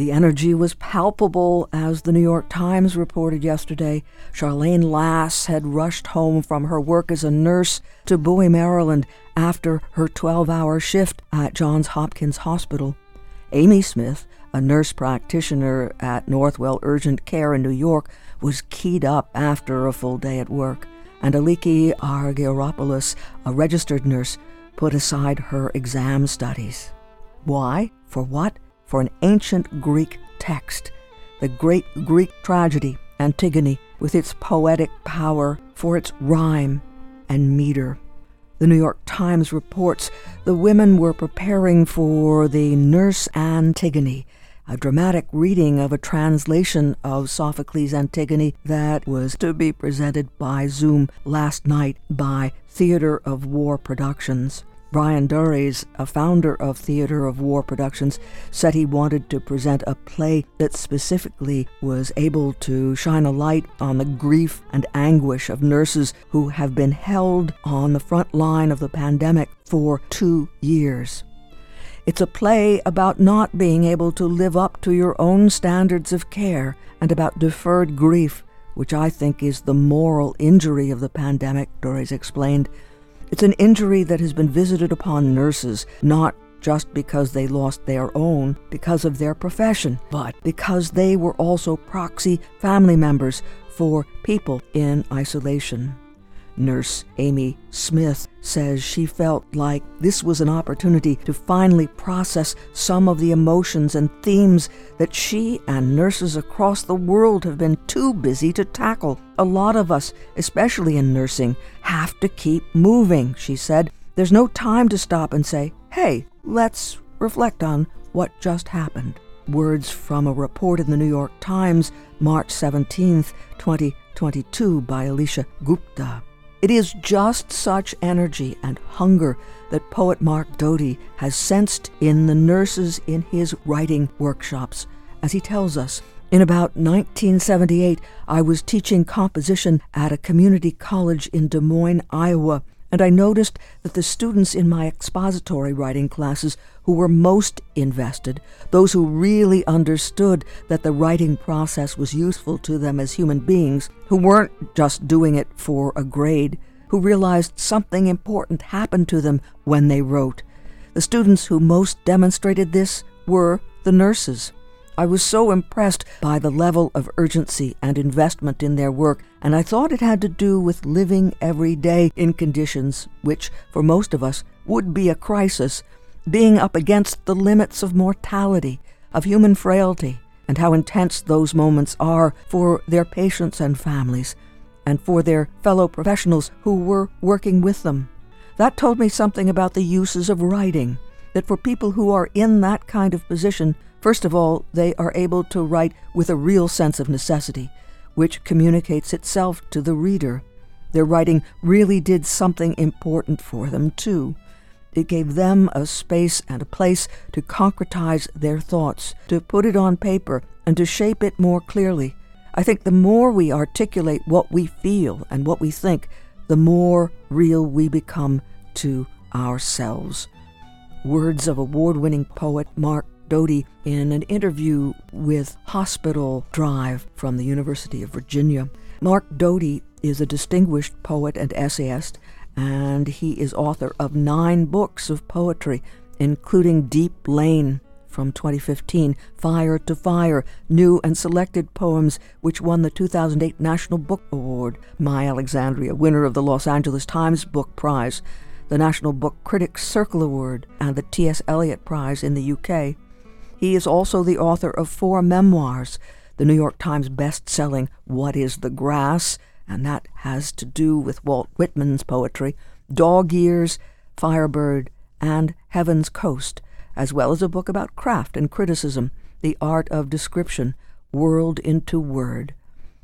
The energy was palpable, as the New York Times reported yesterday. Charlene Lass had rushed home from her work as a nurse to Bowie, Maryland, after her 12 hour shift at Johns Hopkins Hospital. Amy Smith, a nurse practitioner at Northwell Urgent Care in New York, was keyed up after a full day at work, and Aliki Argyropoulos, a registered nurse, put aside her exam studies. Why? For what? For an ancient Greek text, the great Greek tragedy, Antigone, with its poetic power, for its rhyme and meter. The New York Times reports the women were preparing for the Nurse Antigone, a dramatic reading of a translation of Sophocles' Antigone that was to be presented by Zoom last night by Theater of War Productions. Bryan Doerries, a founder of Theater of War Productions, said he wanted to present a play that specifically was able to shine a light on the grief and anguish of nurses who have been held on the front line of the pandemic for two years. It's a play about not being able to live up to your own standards of care and about deferred grief, which I think is the moral injury of the pandemic, Doerries explained. It's an injury that has been visited upon nurses, not just because they lost their own because of their profession, but because they were also proxy family members for people in isolation. Nurse Amy Smith says she felt like this was an opportunity to finally process some of the emotions and themes that she and nurses across the world have been too busy to tackle. A lot of us, especially in nursing, have to keep moving, she said. There's no time to stop and say, hey, let's reflect on what just happened. Words from a report in the New York Times, March 17, 2022, by Alicia Gupta. It is just such energy and hunger that poet Mark Doty has sensed in the nurses in his writing workshops. As he tells us, in about 1978, I was teaching composition at a community college in Des Moines, Iowa, and I noticed that the students in my expository writing classes who were most invested, those who really understood that the writing process was useful to them as human beings, who weren't just doing it for a grade, who realized something important happened to them when they wrote. The students who most demonstrated this were the nurses. I was so impressed by the level of urgency and investment in their work, and I thought it had to do with living every day in conditions which, for most of us, would be a crisis, being up against the limits of mortality, of human frailty, and how intense those moments are for their patients and families, and for their fellow professionals who were working with them. That told me something about the uses of writing, that for people who are in that kind of position, First of all, they are able to write with a real sense of necessity, which communicates itself to the reader. Their writing really did something important for them, too. It gave them a space and a place to concretize their thoughts, to put it on paper, and to shape it more clearly. I think the more we articulate what we feel and what we think, the more real we become to ourselves. Words of award winning poet Mark Doty in an interview with Hospital Drive from the University of Virginia. Mark Doty is a distinguished poet and essayist, and he is author of nine books of poetry, including Deep Lane from 2015, Fire to Fire, new and selected poems which won the 2008 National Book Award, My Alexandria, winner of the Los Angeles Times Book Prize, the National Book Critics Circle Award, and the T.S. Eliot Prize in the UK. He is also the author of four memoirs the New York Times best-selling What is the Grass, and that has to do with Walt Whitman's poetry, Dog Years, Firebird, and Heaven's Coast, as well as a book about craft and criticism, The Art of Description, World into Word.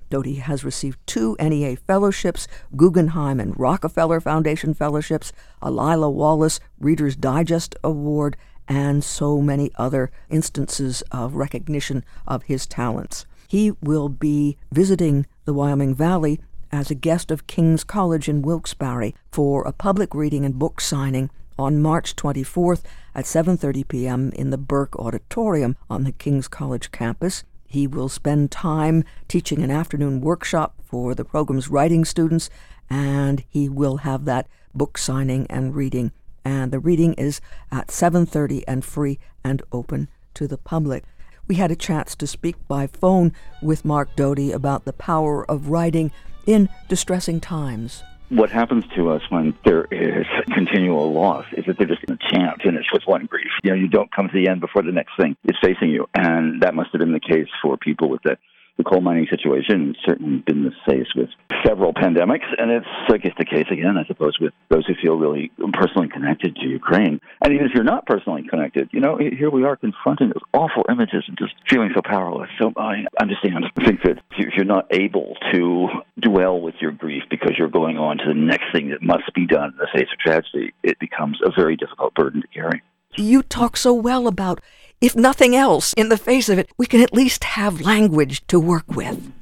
Doty has received two NEA fellowships, Guggenheim and Rockefeller Foundation fellowships, a Lila Wallace Reader's Digest Award, and so many other instances of recognition of his talents. He will be visiting the Wyoming Valley as a guest of King's College in Wilkes-Barre for a public reading and book signing on March 24th at 7:30 p.m. in the Burke Auditorium on the King's College campus. He will spend time teaching an afternoon workshop for the program's writing students and he will have that book signing and reading and the reading is at 7:30 and free and open to the public. We had a chance to speak by phone with Mark Doty about the power of writing in distressing times. What happens to us when there is continual loss is that they're just a chance finish with one grief. You know, you don't come to the end before the next thing is facing you. And that must have been the case for people with the the coal mining situation. It's certainly been the case with several pandemics, and it's, I guess, the case again, I suppose, with those who feel really personally connected to Ukraine. And even if you're not personally connected, you know, here we are confronting those awful images and just feeling so powerless. So I understand. I think that if you're not able to dwell with your grief because you're going on to the next thing that must be done in the face of tragedy, it becomes a very difficult burden to carry. You talk so well about if nothing else, in the face of it, we can at least have language to work with.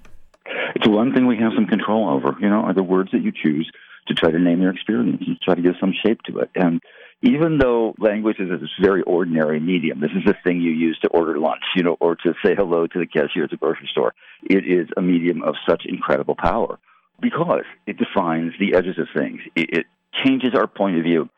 It's one thing we have some control over, you know, are the words that you choose to try to name your experience and try to give some shape to it. And even though language is a very ordinary medium, this is the thing you use to order lunch, you know, or to say hello to the cashier at the grocery store. It is a medium of such incredible power because it defines the edges of things. It, it changes our point of view.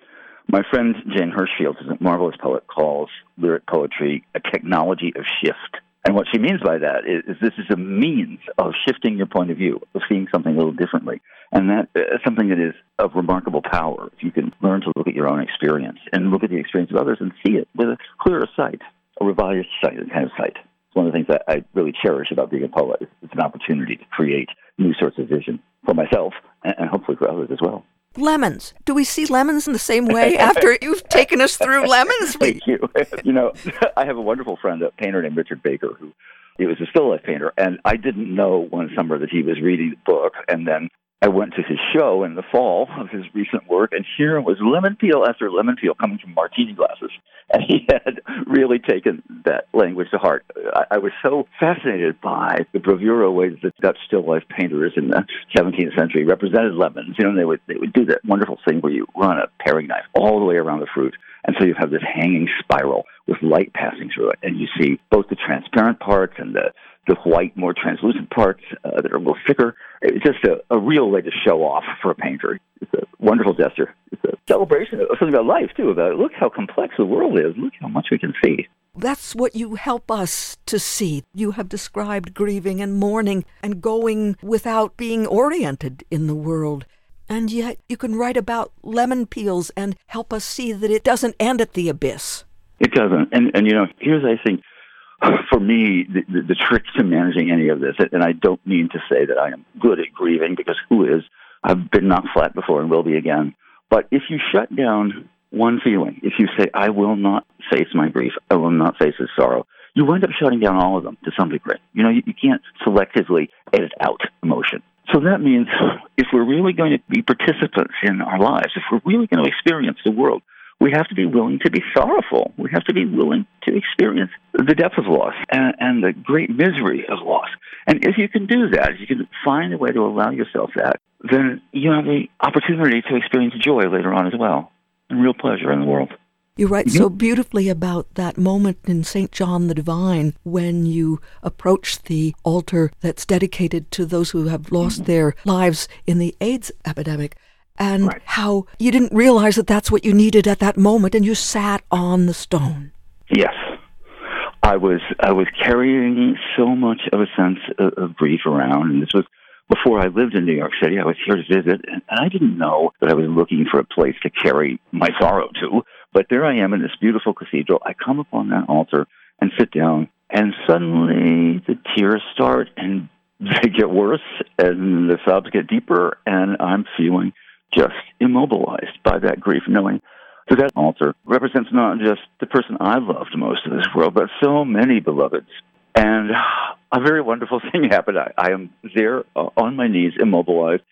My friend Jane Hirshfield, who's a marvelous poet, calls lyric poetry a technology of shift. And what she means by that is, is, this is a means of shifting your point of view, of seeing something a little differently. And that is uh, something that is of remarkable power. If you can learn to look at your own experience and look at the experience of others and see it with a clearer sight, a revised sight, a kind of sight. It's one of the things that I really cherish about being a poet. It's an opportunity to create new sorts of vision for myself and hopefully for others as well lemons. Do we see lemons in the same way after you've taken us through lemons? Thank you. You know, I have a wonderful friend, a painter named Richard Baker, who he was a still life painter, and I didn't know one summer that he was reading the book, and then I went to his show in the fall of his recent work, and here was lemon peel after lemon peel coming from martini glasses. And he had really taken that language to heart. I, I was so fascinated by the bravura ways that Dutch still life painters in the 17th century represented lemons. You know, they would they would do that wonderful thing where you run a paring knife all the way around the fruit, and so you have this hanging spiral with light passing through it, and you see both the transparent parts and the the white, more translucent parts uh, that are a little thicker. It's just a, a real way to show off for a painter. It's a wonderful gesture. It's a celebration of something about life, too, about look how complex the world is. Look how much we can see. That's what you help us to see. You have described grieving and mourning and going without being oriented in the world. And yet you can write about lemon peels and help us see that it doesn't end at the abyss. It doesn't. And, and you know, here's, I think, for me, the, the, the trick to managing any of this, and I don't mean to say that I am good at grieving because who is? I've been knocked flat before and will be again. But if you shut down one feeling, if you say, I will not face my grief, I will not face this sorrow, you wind up shutting down all of them to some degree. You know, you, you can't selectively edit out emotion. So that means if we're really going to be participants in our lives, if we're really going to experience the world, we have to be willing to be sorrowful. We have to be willing to experience the depth of loss and, and, the great misery of loss. And if you can do that, if you can find a way to allow yourself that, then you have the opportunity to experience joy later on as well and real pleasure in the world. You write mm-hmm. so beautifully about that moment in St. John the Divine when you approach the altar that's dedicated to those who have lost mm-hmm. their lives in the AIDS epidemic and right. how you didn't realize that that's what you needed at that moment and you sat on the stone. Yes. I was I was carrying so much of a sense of, of grief around and this was before I lived in New York City. I was here to visit and, and I didn't know that I was looking for a place to carry my sorrow to. But there I am in this beautiful cathedral. I come upon that altar and sit down and suddenly the tears start and they get worse and the sobs get deeper and I'm feeling just immobilized by that grief, knowing that that altar represents not just the person I loved most in this world, but so many beloveds. And a very wonderful thing happened. I, I am there uh, on my knees, immobilized,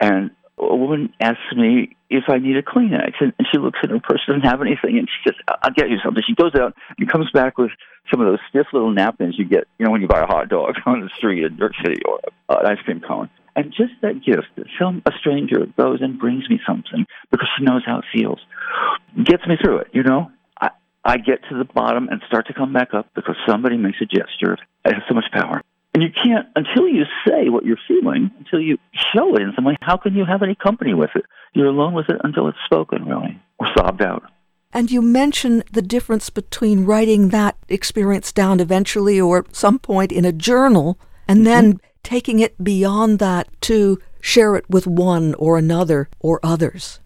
and a woman asks me if I need a Kleenex, and, and she looks at her purse, doesn't have anything, and she says, "I'll get you something." She goes out and comes back with some of those stiff little napkins you get, you know, when you buy a hot dog on the street in New York City, or an ice cream cone. And just that gift that some a stranger goes and brings me something because she knows how it feels, gets me through it, you know? I, I get to the bottom and start to come back up because somebody makes a gesture. It has so much power. And you can't, until you say what you're feeling, until you show it in some way, how can you have any company with it? You're alone with it until it's spoken, really, or sobbed out. And you mention the difference between writing that experience down eventually or at some point in a journal and mm-hmm. then taking it beyond that to share it with one or another or others.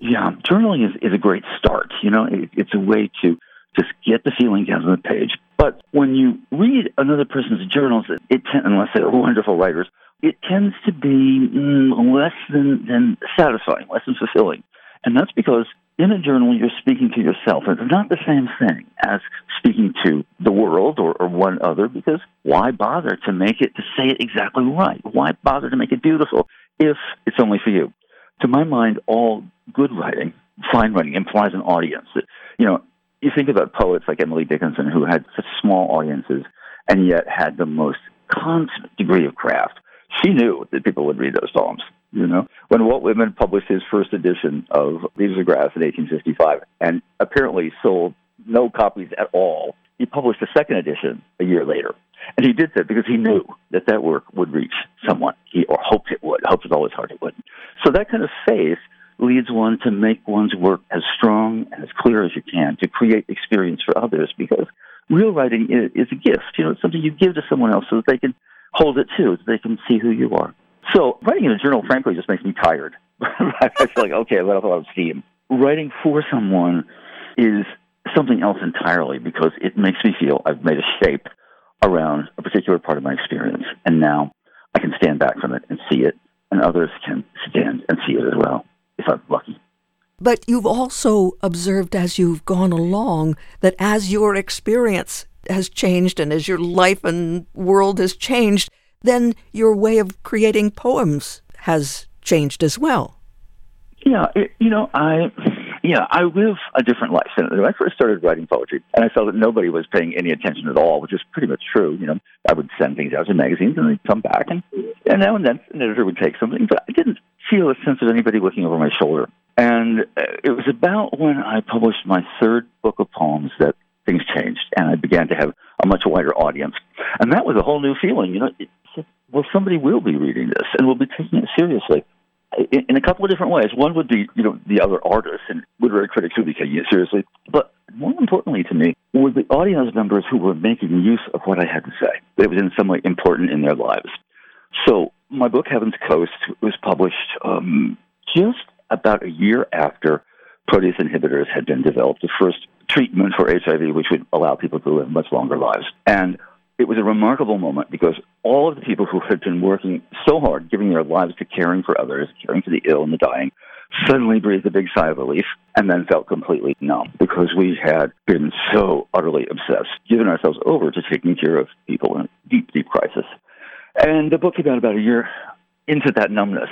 Yeah, journaling is, is a great start. You know, it, it's a way to just get the feeling down on the page. But when you read another person's journals, it, it unless they're wonderful writers, it tends to be mm, less than, than satisfying, less than fulfilling. And that's because in a journal, you're speaking to yourself. It's not the same thing as speaking to the world or, or one other because why bother to make it, to say it exactly right? Why bother to make it beautiful if it's only for you? To my mind, all good writing, fine writing, implies an audience. You know, you think about poets like Emily Dickinson who had such small audiences and yet had the most consummate degree of craft. She knew that people would read those poems. You know, when Walt Whitman published his first edition of Leaves of Grass in 1855, and apparently sold no copies at all, he published a second edition a year later. And he did that because he knew that that work would reach someone, he, or hoped it would, hoped with all his heart it would. So that kind of faith leads one to make one's work as strong and as clear as you can, to create experience for others, because real writing is, a gift. You know, it's something you give to someone else so that they can hold it too, so they can see who you are. So writing in a journal, frankly, just makes me tired. I feel like, okay, I let off a lot of steam. Writing for someone is something else entirely because it makes me feel I've made a shape around a particular part of my experience. And now I can stand back from it and see it, and others can stand and see it as well, if I'm lucky. But you've also observed as you've gone along that as your experience has changed and as your life and world has changed, then your way of creating poems has changed as well. Yeah, it, you know, I yeah, I live a different life. And when I first started writing poetry, and I saw that nobody was paying any attention at all, which is pretty much true. You know, I would send things out to magazines, and they'd come back, and and now and then an editor would take something, but I didn't feel a sense of anybody looking over my shoulder. And uh, it was about when I published my third book of poems that things changed, and I began to have a much wider audience, and that was a whole new feeling. You know, well, somebody will be reading this and will be taking it seriously in, in a couple of different ways. One would be, you know, the other artists and literary critics who would be taking it seriously. But more importantly to me were the audience members who were making use of what I had to say, it was in some way important in their lives. So my book, Heaven's Coast, was published um, just about a year after protease inhibitors had been developed, the first treatment for HIV, which would allow people to live much longer lives. And it was a remarkable moment because all of the people who had been working so hard, giving their lives to caring for others, caring for the ill and the dying, suddenly breathed a big sigh of relief and then felt completely numb because we had been so utterly obsessed, given ourselves over to taking care of people in a deep, deep crisis. And the book came out about a year into that numbness.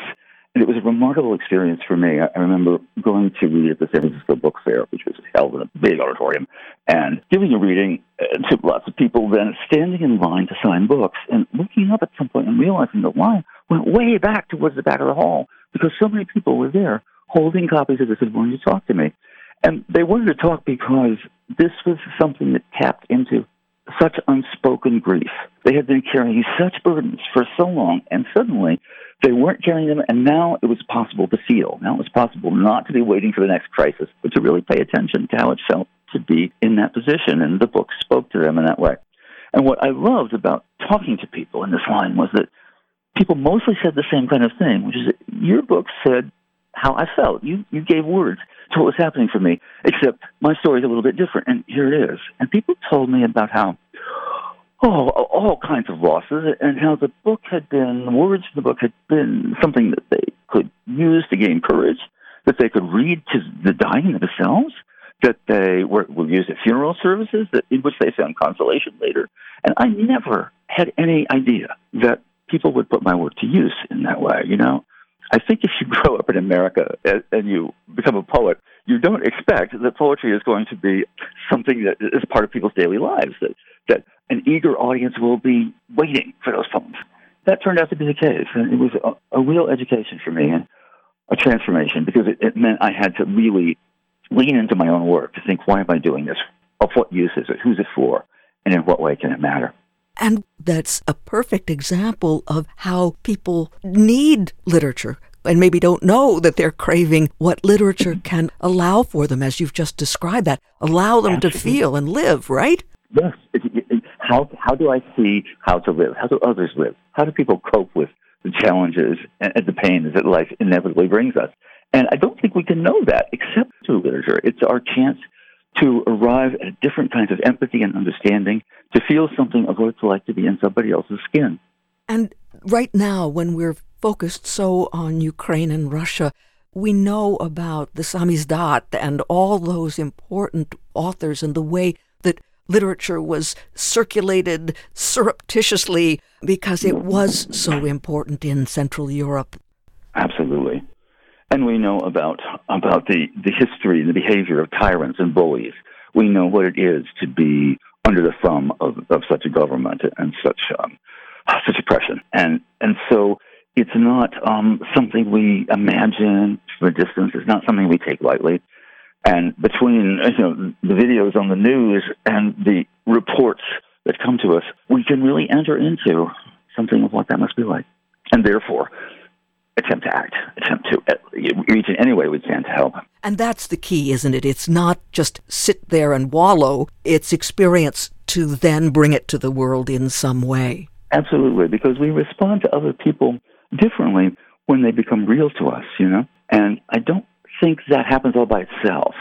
It was a remarkable experience for me. I remember going to read at the San Francisco Book Fair, which was held in a big auditorium, and giving a reading uh, to lots of people, then standing in line to sign books, and looking up at some point and realizing the line went way back towards the back of the hall because so many people were there holding copies of this and wanting to talk to me. And they wanted to talk because this was something that tapped into such unspoken grief. They had been carrying such burdens for so long, and suddenly they weren't carrying them, and now it was possible to feel. Now it was possible not to be waiting for the next crisis, but to really pay attention to how it felt to be in that position. And the book spoke to them in that way. And what I loved about talking to people in this line was that people mostly said the same kind of thing, which is that your book said how I felt. You you gave words to what was happening for me, except my story is a little bit different, and here it is. And people told me about how oh, all kinds of losses, and how the book had been, the words in the book had been something that they could use to gain courage, that they could read to the dying themselves, that they were, were used at funeral services, that, in which they found consolation later. And I never had any idea that people would put my work to use in that way, you know? I think if you grow up in America and you become a poet, you don't expect that poetry is going to be something that is part of people's daily lives, that, that an eager audience will be waiting for those poems. That turned out to be the case, and it was a, a real education for me and a transformation because it, it meant I had to really lean into my own work to think, why am I doing this? Of what use is it? Who's it for? And in what way can it matter? And that's a perfect example of how people need literature and maybe don't know that they're craving what literature mm-hmm. can allow for them, as you've just described that, allow them Absolutely. to feel and live, right? Yes. How, how do I see how to live? How do others live? How do people cope with the challenges and the pains that life inevitably brings us? And I don't think we can know that except through literature. It's our chance to arrive at different kinds of empathy and understanding, to feel something of what it's like to be in somebody else's skin. And right now, when we're focused so on Ukraine and Russia, we know about the Samizdat and all those important authors and the way that literature was circulated surreptitiously because it was so important in Central Europe. Absolutely. And we know about about the, the history and the behavior of tyrants and bullies. We know what it is to be under the thumb of, of such a government and such um, such oppression. And and so it's not um, something we imagine from a distance. It's not something we take lightly. And between you know the videos on the news and the reports that come to us, we can really enter into something of what that must be like. And therefore, attempt to act, attempt to uh, reach in any way we can to help. And that's the key, isn't it? It's not just sit there and wallow, it's experience to then bring it to the world in some way. Absolutely, because we respond to other people differently when they become real to us, you know? And I don't think that happens all by itself.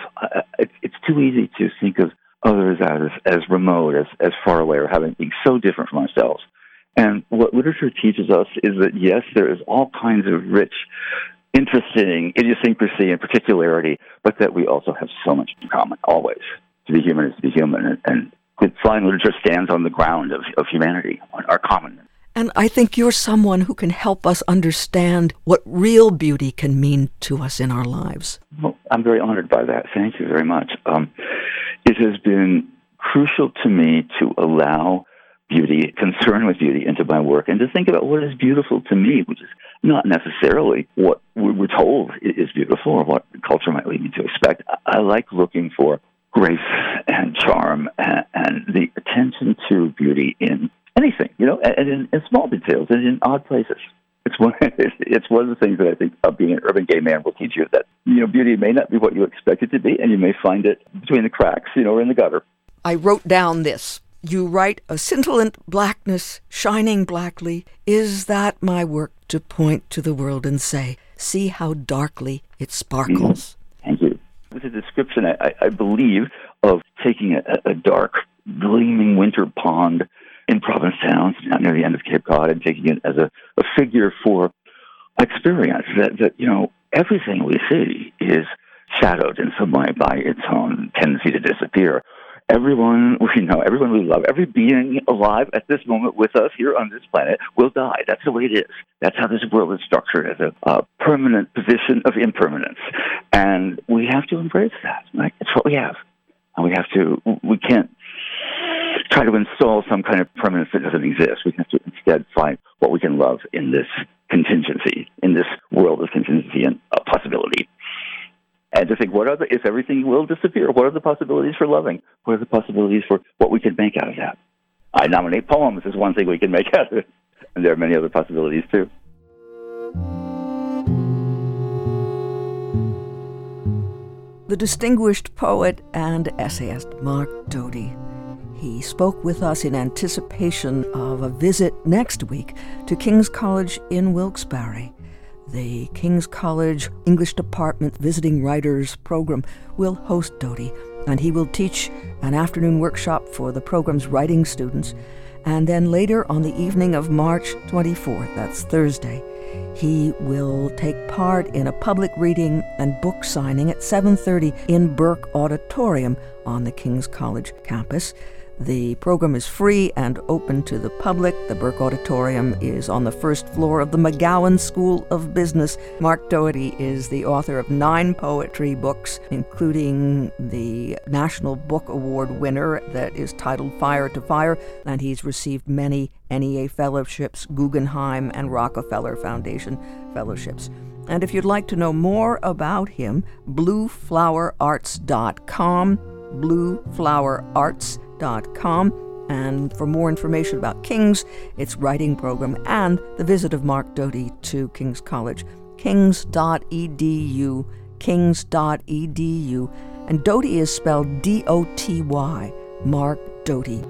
It's too easy to think of others as, as remote, as, as far away, or having being so different from ourselves. And what literature teaches us is that yes, there is all kinds of rich, interesting idiosyncrasy and particularity, but that we also have so much in common, always. To be human is to be human. And, and good fine literature stands on the ground of, of humanity, our common. And I think you're someone who can help us understand what real beauty can mean to us in our lives. Well, I'm very honored by that. Thank you very much. Um, it has been crucial to me to allow beauty, concern with beauty into my work, and to think about what is beautiful to me, which is not necessarily what we're told is beautiful or what culture might lead me to expect. I like looking for grace and charm and, the attention to beauty in anything, you know, and in, in small details and in odd places. It's one, it's one of the things that I think of being an urban gay man will teach you that, you know, beauty may not be what you expect it to be, and you may find it between the cracks, you know, or in the gutter. I wrote down this you write a scintillant blackness shining blackly. Is that my work to point to the world and say, see how darkly it sparkles? Mm-hmm. Thank you. It's a description, I, I believe, of taking a, a, dark, gleaming winter pond in Provincetown, near the end of Cape Cod, and taking it as a, a figure for experience that, that, you know, everything we see is shadowed in some way by its own tendency to disappear everyone we know, everyone we love, every being alive at this moment with us here on this planet will die. That's the way it is. That's how this world is structured as a, a permanent position of impermanence. And we have to embrace that. Like, it's what we have. And we have to, we can't try to install some kind of permanence that doesn't exist. We have to instead find what we can love in this contingency, in this world of contingency and uh, possibility and to think, what are the, if everything will disappear, what are the possibilities for loving? What are the possibilities for what we can make out of that? I nominate poems as one thing we can make out of it. And there are many other possibilities too. The distinguished poet and essayist Mark Doty. He spoke with us in anticipation of a visit next week to King's College in Wilkes-Barre the King's College English Department Visiting Writers Program will host Doty, and he will teach an afternoon workshop for the program's writing students. And then later on the evening of March 24th, that's Thursday, he will take part in a public reading and book signing at 7:30 in Burke Auditorium on the King's College campus. The program is free and open to the public. The Burke Auditorium is on the first floor of the McGowan School of Business. Mark Doty is the author of nine poetry books, including the National Book Award winner that is titled Fire to Fire, and he's received many NEA fellowships, Guggenheim, and Rockefeller Foundation fellowships. And if you'd like to know more about him, blueflowerarts.com, blueflowerarts.com. And for more information about King's, its writing program, and the visit of Mark Doty to King's College, kings.edu, kings.edu. And Doty is spelled D O T Y, Mark Doty.